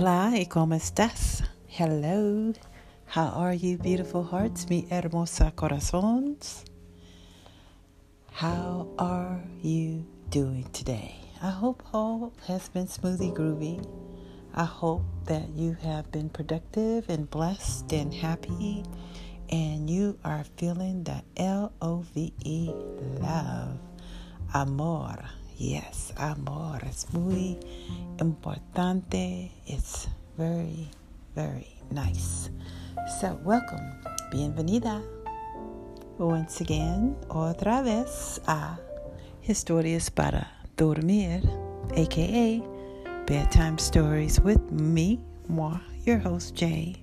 Hola, ¿y cómo estás? Hello. How are you, beautiful hearts, mi hermosa corazones? How are you doing today? I hope all has been smoothie groovy. I hope that you have been productive and blessed and happy and you are feeling the L O V E love. Amor. Yes, amor. It's muy importante. It's very, very nice. So, welcome. Bienvenida. Once again, otra vez a Historias para Dormir, aka Bedtime Stories with me, moi, your host, Jay.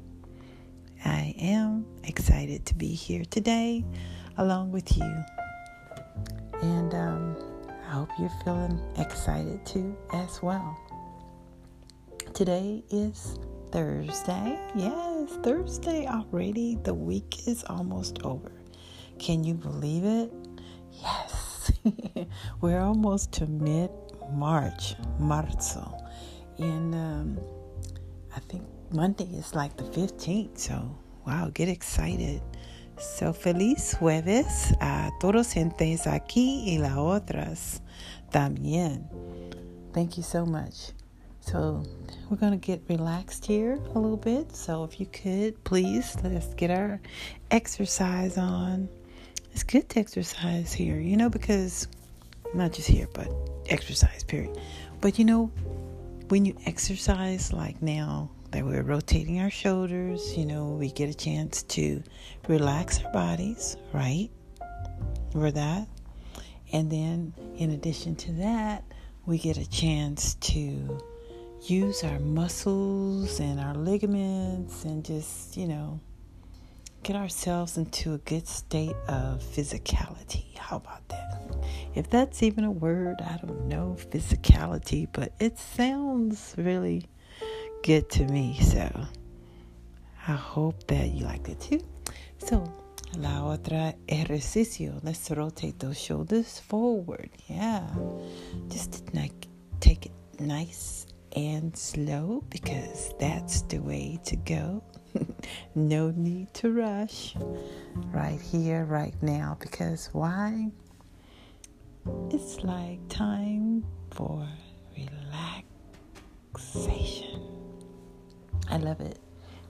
I am excited to be here today along with you. And um, I hope you're feeling excited too as well. Today is Thursday. Yes, Thursday already. The week is almost over. Can you believe it? Yes. We're almost to mid March, Marzo. And um, I think Monday is like the 15th. So, wow, get excited. So feliz jueves a todos gentes aquí y las otras también. Thank you so much. So we're going to get relaxed here a little bit. So if you could, please let's get our exercise on. It's good to exercise here, you know, because not just here, but exercise, period. But you know, when you exercise like now, we're rotating our shoulders, you know, we get a chance to relax our bodies, right? For that. And then, in addition to that, we get a chance to use our muscles and our ligaments and just, you know, get ourselves into a good state of physicality. How about that? If that's even a word, I don't know, physicality, but it sounds really good to me. So I hope that you liked it too. So la otra ejercicio. Let's rotate those shoulders forward. Yeah. Just like take it nice and slow because that's the way to go. no need to rush right here, right now, because why? It's like time for relaxation. I love it.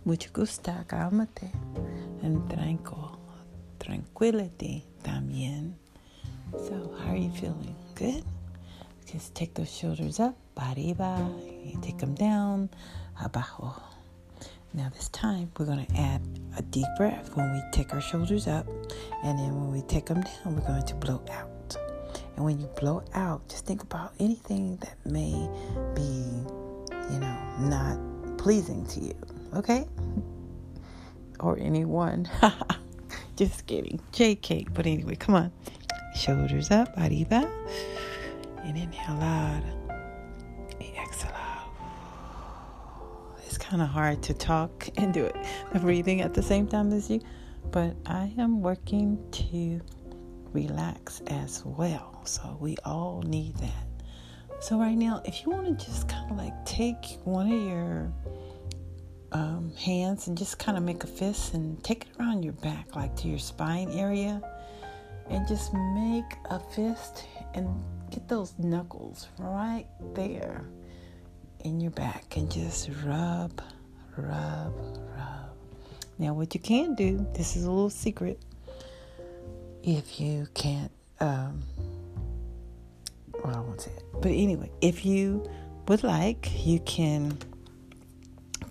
Mucho gusta, cálmate. And tranquil, tranquility también. So, how are you feeling? Good? Just take those shoulders up, arriba. You take them down, abajo. Now, this time, we're going to add a deep breath when we take our shoulders up. And then when we take them down, we're going to blow out. And when you blow out, just think about anything that may be, you know, not pleasing to you, okay? Or anyone. Just kidding. JK. But anyway, come on. Shoulders up, arriba. And inhale out. Exhale out. It's kind of hard to talk and do it, breathing at the same time as you. But I am working to relax as well. So we all need that. So, right now, if you want to just kind of like take one of your um, hands and just kind of make a fist and take it around your back, like to your spine area, and just make a fist and get those knuckles right there in your back and just rub, rub, rub. Now, what you can do, this is a little secret. If you can't, um, well, I won't say it. But anyway, if you would like, you can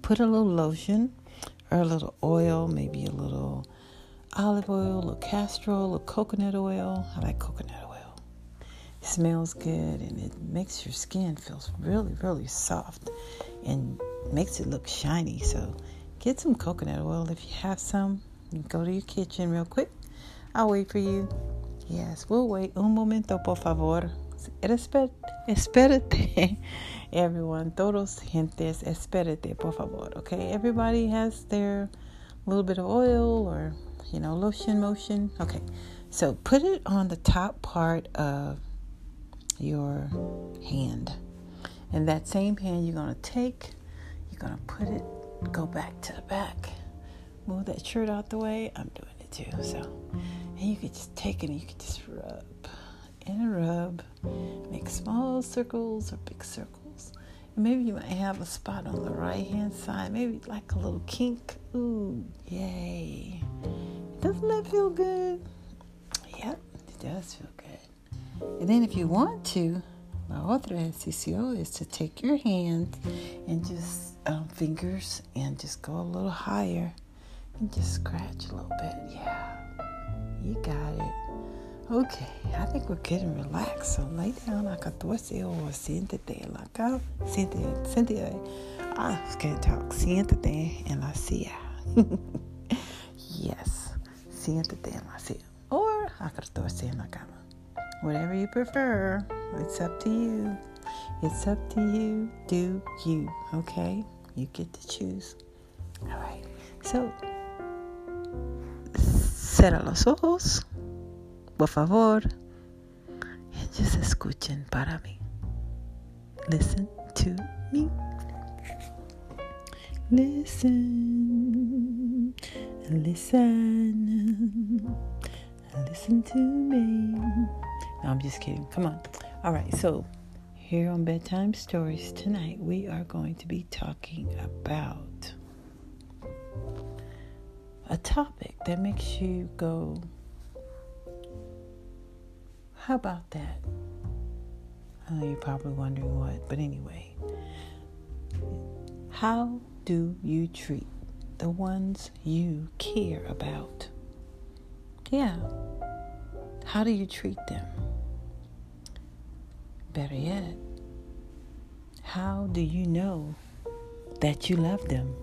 put a little lotion or a little oil, maybe a little olive oil, a little castor oil, a little coconut oil. I like coconut oil. It smells good and it makes your skin feels really, really soft and makes it look shiny. So get some coconut oil if you have some. Go to your kitchen real quick. I'll wait for you. Yes, we'll wait. Un momento, por favor. Espérate, everyone. Todos gentes, espérate, por favor. Okay, everybody has their little bit of oil or, you know, lotion motion. Okay, so put it on the top part of your hand. And that same hand, you're going to take you're going to put it, go back to the back, move that shirt out the way. I'm doing it too. So, and you could just take it and you could just rub and rub, make small circles or big circles. And maybe you might have a spot on the right hand side, maybe like a little kink. Ooh, yay. Doesn't that feel good? Yep, it does feel good. And then if you want to, my other ejercicio is to take your hands and just um, fingers and just go a little higher and just scratch a little bit. Yeah, you got. Okay, I think we're getting relaxed. So lay down like eh? a torce or siéntate like a siéntate, siéntate. I can't talk. Siéntate en la silla. yes, siéntate en la silla. Or acostarse en la cama. Whatever you prefer, it's up to you. It's up to you. Do you, okay? You get to choose. All right. So, cierra los ojos. Por favor, just escuchen para mí. Listen to me. Listen, listen, listen to me. No, I'm just kidding. Come on. All right, so here on Bedtime Stories tonight, we are going to be talking about a topic that makes you go, how about that? I know you're probably wondering what, but anyway. How do you treat the ones you care about? Yeah. How do you treat them? Better yet, how do you know that you love them?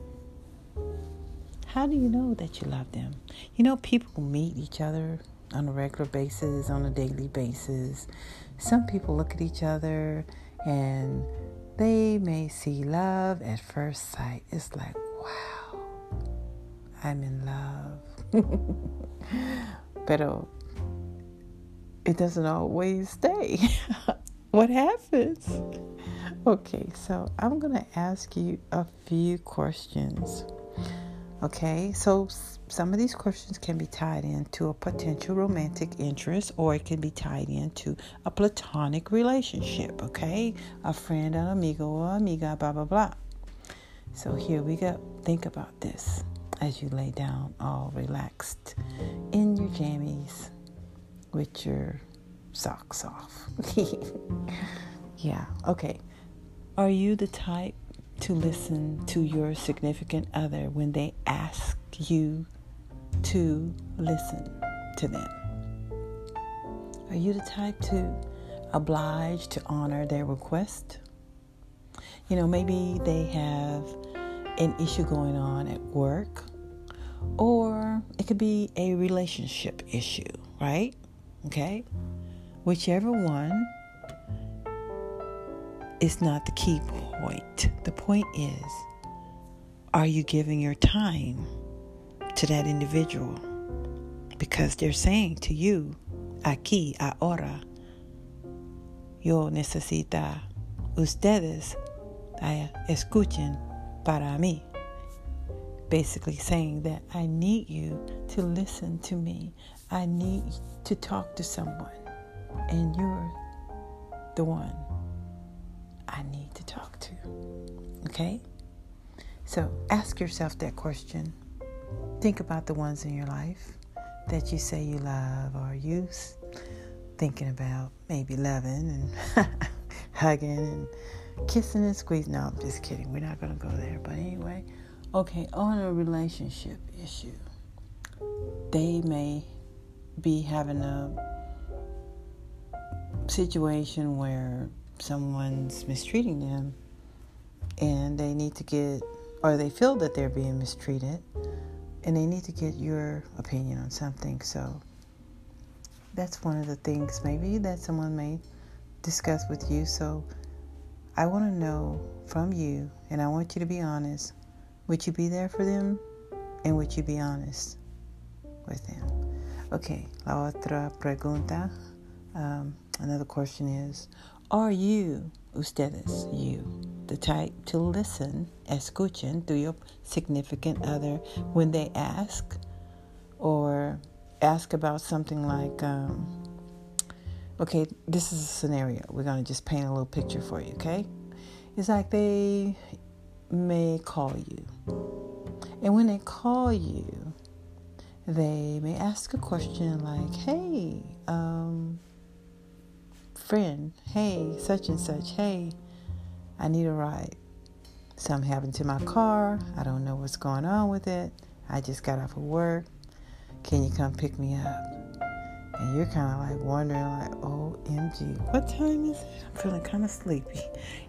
How do you know that you love them? You know, people meet each other on a regular basis, on a daily basis. Some people look at each other and they may see love at first sight. It's like, wow, I'm in love. Pero it doesn't always stay. what happens? Okay, so I'm going to ask you a few questions. Okay, so some of these questions can be tied into a potential romantic interest or it can be tied into a platonic relationship. Okay, a friend, an amigo, or amiga, blah, blah, blah. So here we go. Think about this as you lay down all relaxed in your jammies with your socks off. yeah, okay. Are you the type to listen to your significant other when they ask you to listen to them? Are you the type to oblige to honor their request? You know, maybe they have an issue going on at work, or it could be a relationship issue, right? Okay? Whichever one is not the key point. The point is are you giving your time to that individual? Because they're saying to you, aquí, ahora, yo necesita ustedes eh, escuchen para mí. Basically saying that I need you to listen to me. I need to talk to someone. And you're the one I need to talk to. Okay? So ask yourself that question. Think about the ones in your life that you say you love or use. thinking about maybe loving and hugging and kissing and squeezing. No, I'm just kidding. We're not going to go there. But anyway, okay, on a relationship issue, they may be having a situation where someone's mistreating them and they need to get, or they feel that they're being mistreated and they need to get your opinion on something. So that's one of the things maybe that someone may discuss with you. So I want to know from you, and I want you to be honest. Would you be there for them? And would you be honest with them? Okay, la otra pregunta. Um, another question is Are you, ustedes, you, the type to listen, escuchen, to your significant other when they ask or ask about something like, um, okay, this is a scenario. We're going to just paint a little picture for you, okay? It's like they may call you. And when they call you, they may ask a question like, hey, um, friend, hey, such and such, hey, I need a ride. Something happened to my car. I don't know what's going on with it. I just got off of work. Can you come pick me up? And you're kind of like wondering, like, OMG, what time is it? I'm feeling kind of sleepy.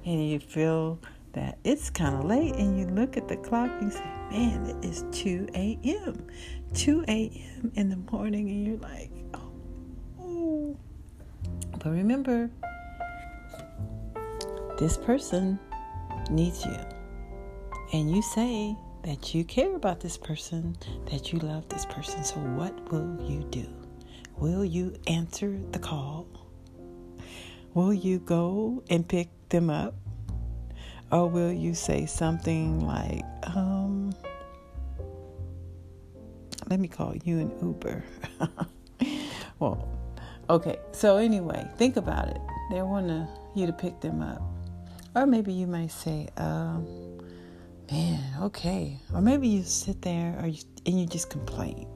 And you feel that it's kind of late, and you look at the clock and you say, man, it is 2 a.m. 2 a.m. in the morning, and you're like. But remember, this person needs you. And you say that you care about this person, that you love this person. So, what will you do? Will you answer the call? Will you go and pick them up? Or will you say something like, um, let me call you an Uber? well, okay. So, anyway, think about it. They want you to pick them up. Or maybe you might say, um, man, okay. Or maybe you sit there or you, and you just complain.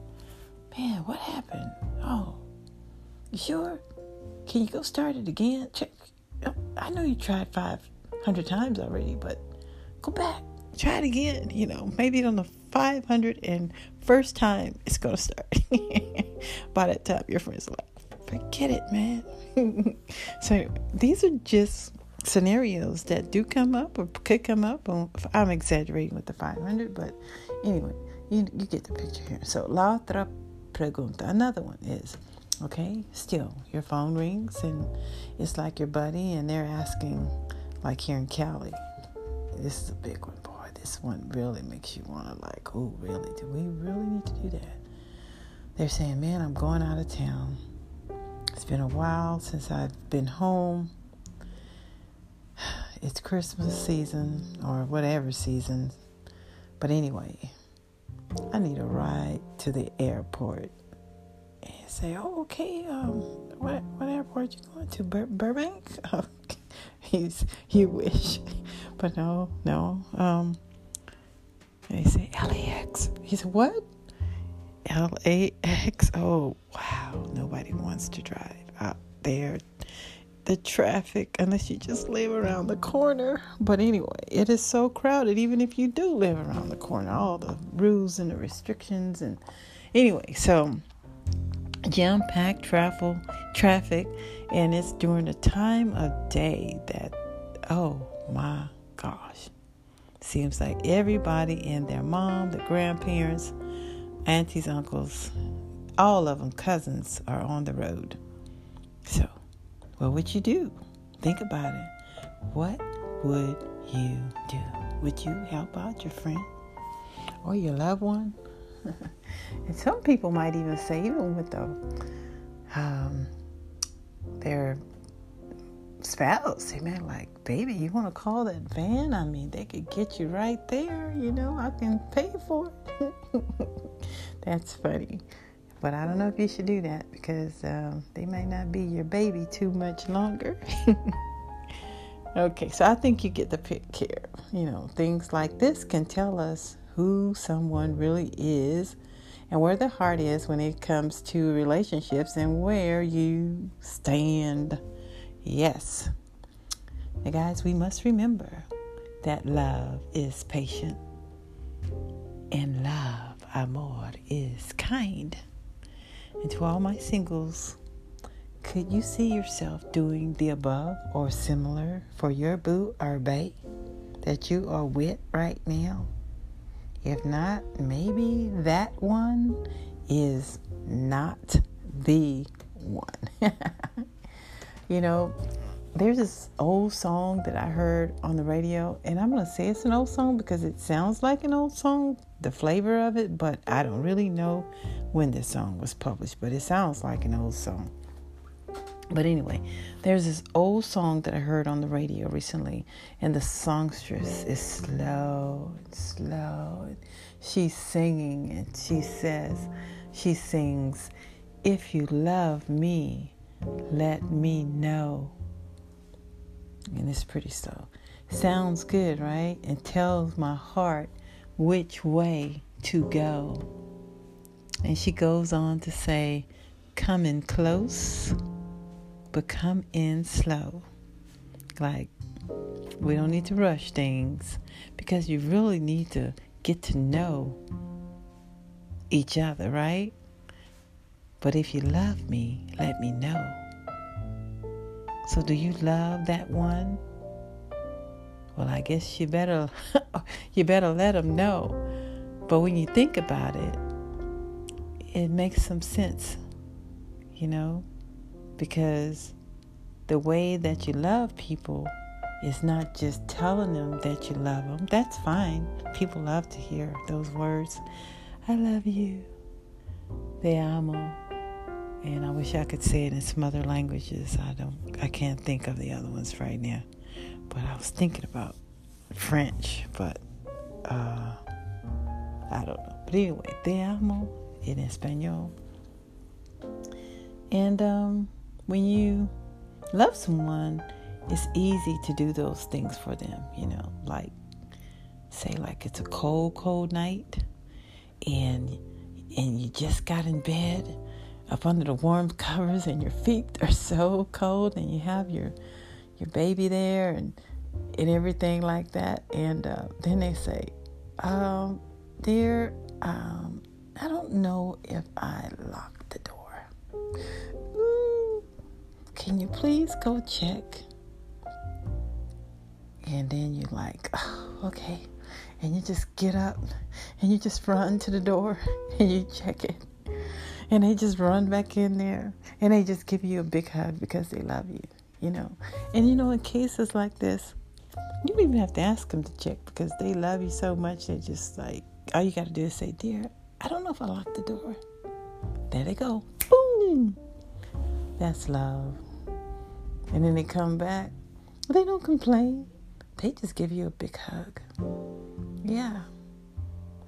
Man, what happened? Oh, you sure? Can you go start it again? Check. I know you tried 500 times already, but go back. Try it again. You know, maybe on the 501st time it's going to start. By that time, your friends like, forget it, man. so, these are just scenarios that do come up or could come up. Um, I'm exaggerating with the 500, but anyway, you, you get the picture here. So, la otra pregunta. Another one is, okay, still, your phone rings and it's like your buddy and they're asking, like here in Cali, this is a big one, boy. This one really makes you want to like, oh, really? Do we really need to do that? They're saying, man, I'm going out of town. Been a while since I've been home it's Christmas season or whatever season. But anyway, I need a ride to the airport. And say, oh, okay, um, what, what airport you going to? Bur- Burbank? He's, you wish. But no, no. Um, and he say LAX. He said, what? LAX? Oh, wow. Nobody wants to drive out there the traffic unless you just live around the corner. But anyway, it is so crowded, even if you do live around the corner, all the rules and the restrictions. And anyway, so jam packed travel, traffic, and it's during a time of day that, oh my gosh, seems like everybody and their mom, the grandparents, aunties, uncles, all of them, cousins, are on the road. So, what would you do? Think about it. What would you do? Would you help out your friend or your loved one? and some people might even say, even with the um, their spouse, they might like, baby, you want to call that van? I mean, they could get you right there. You know, I can pay for it. That's funny. But I don't know if you should do that because um, they may not be your baby too much longer. okay, so I think you get the picture. You know, things like this can tell us who someone really is and where the heart is when it comes to relationships and where you stand. Yes. Now, guys, we must remember that love is patient and love, amor, is kind. And to all my singles, could you see yourself doing the above or similar for your boo or bae that you are with right now? If not, maybe that one is not the one. you know, there's this old song that I heard on the radio, and I'm going to say it's an old song because it sounds like an old song, the flavor of it, but I don't really know when this song was published, but it sounds like an old song. But anyway, there's this old song that I heard on the radio recently, and the songstress is slow and slow. And she's singing, and she says, she sings, If you love me, let me know. And it's pretty slow. Sounds good, right? And tells my heart which way to go. And she goes on to say, Come in close but come in slow. Like, we don't need to rush things because you really need to get to know each other, right? But if you love me, let me know. So, do you love that one? Well, I guess you better you better let them know. But when you think about it, it makes some sense, you know? because the way that you love people is not just telling them that you love them. That's fine. People love to hear those words. I love you. Te amo. And I wish I could say it in some other languages. I don't I can't think of the other ones right now. But I was thinking about French, but uh I don't know. But anyway, te amo in Espanol. And um when you love someone, it's easy to do those things for them, you know, like say like it's a cold, cold night and and you just got in bed up under the warm covers and your feet are so cold and you have your your baby there and and everything like that and uh, then they say um, dear um, i don't know if i locked the door can you please go check? And then you're like, oh, okay. And you just get up and you just run to the door and you check it. And they just run back in there and they just give you a big hug because they love you, you know. And you know, in cases like this, you don't even have to ask them to check because they love you so much. They're just like, all you got to do is say, Dear, I don't know if I locked the door. There they go. Boom. That's love. And then they come back. They don't complain. They just give you a big hug. Yeah.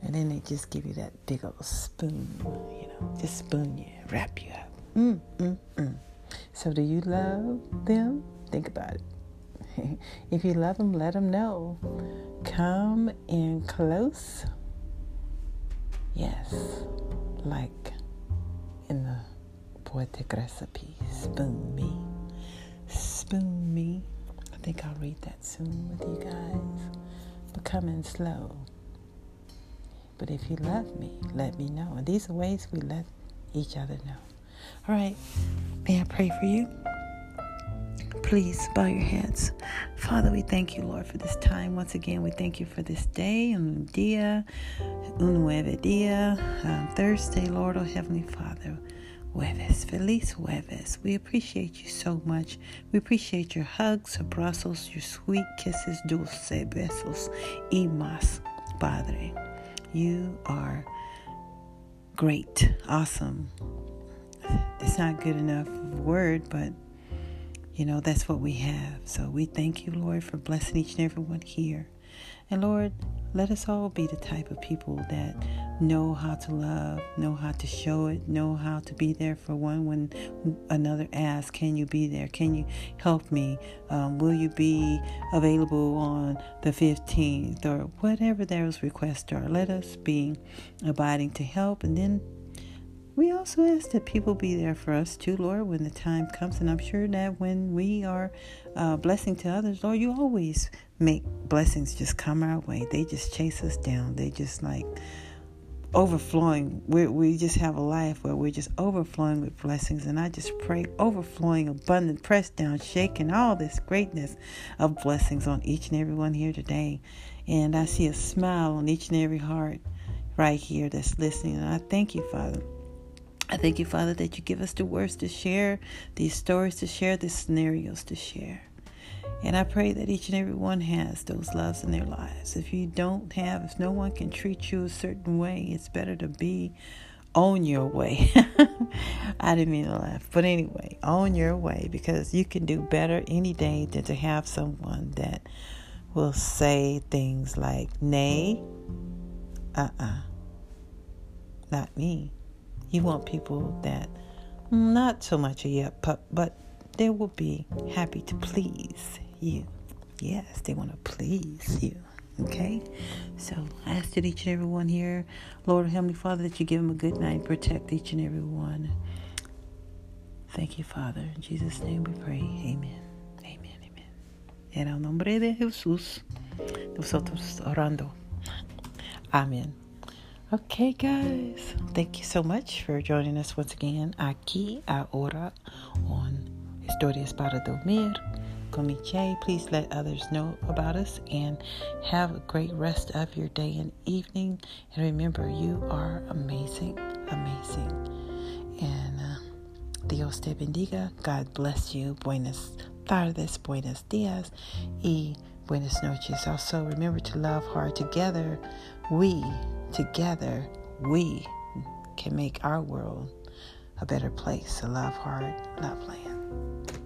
And then they just give you that big old spoon, you know, just spoon you, wrap you up. Mm, mm, mm. So, do you love them? Think about it. if you love them, let them know. Come in close. Yes, like in the poetic recipe, spoon me spoon me. I think I'll read that soon with you guys. But coming slow. But if you love me, let me know. And these are ways we let each other know. All right. May I pray for you? Please bow your heads. Father, we thank you, Lord, for this time. Once again, we thank you for this day, un dia, un nueve dia, um, Thursday, Lord, oh Heavenly Father jueves. Feliz jueves. We appreciate you so much. We appreciate your hugs, abrazos, your sweet kisses, dulce besos, y más, Padre. You are great, awesome. It's not good enough word, but you know, that's what we have. So we thank you, Lord, for blessing each and every one here. And Lord, let us all be the type of people that know how to love, know how to show it, know how to be there for one when another asks, Can you be there? Can you help me? Um, will you be available on the 15th? Or whatever those requests are. Let us be abiding to help. And then we also ask that people be there for us too, Lord, when the time comes. And I'm sure that when we are uh, blessing to others, Lord, you always make blessings just come our way. They just chase us down. They just like overflowing. We we just have a life where we're just overflowing with blessings. And I just pray overflowing, abundant, pressed down, shaking all this greatness of blessings on each and every one here today. And I see a smile on each and every heart right here that's listening. And I thank you, Father. I thank you, Father, that you give us the words to share, these stories to share, these scenarios to share. And I pray that each and every one has those loves in their lives. If you don't have, if no one can treat you a certain way, it's better to be on your way. I didn't mean to laugh. But anyway, on your way because you can do better any day than to have someone that will say things like, nay, uh uh-uh, uh, not me. You want people that, not so much a yet, but, but they will be happy to please you. Yes, they want to please you. Okay? So I ask that each and every one here, Lord Heavenly Father, that you give them a good night, protect each and every one. Thank you, Father. In Jesus' name we pray. Amen. Amen. Amen. En el nombre de Jesús, nosotros orando. Amen. Okay, guys. Thank you so much for joining us once again aquí, ahora, on Historias para Dormir. Komiche. Please let others know about us and have a great rest of your day and evening. And remember, you are amazing, amazing. And uh, Dios te bendiga. God bless you. Buenas tardes, buenos dias, y buenas noches. Also, remember to love hard together. We, together, we can make our world a better place. A love hard, love land.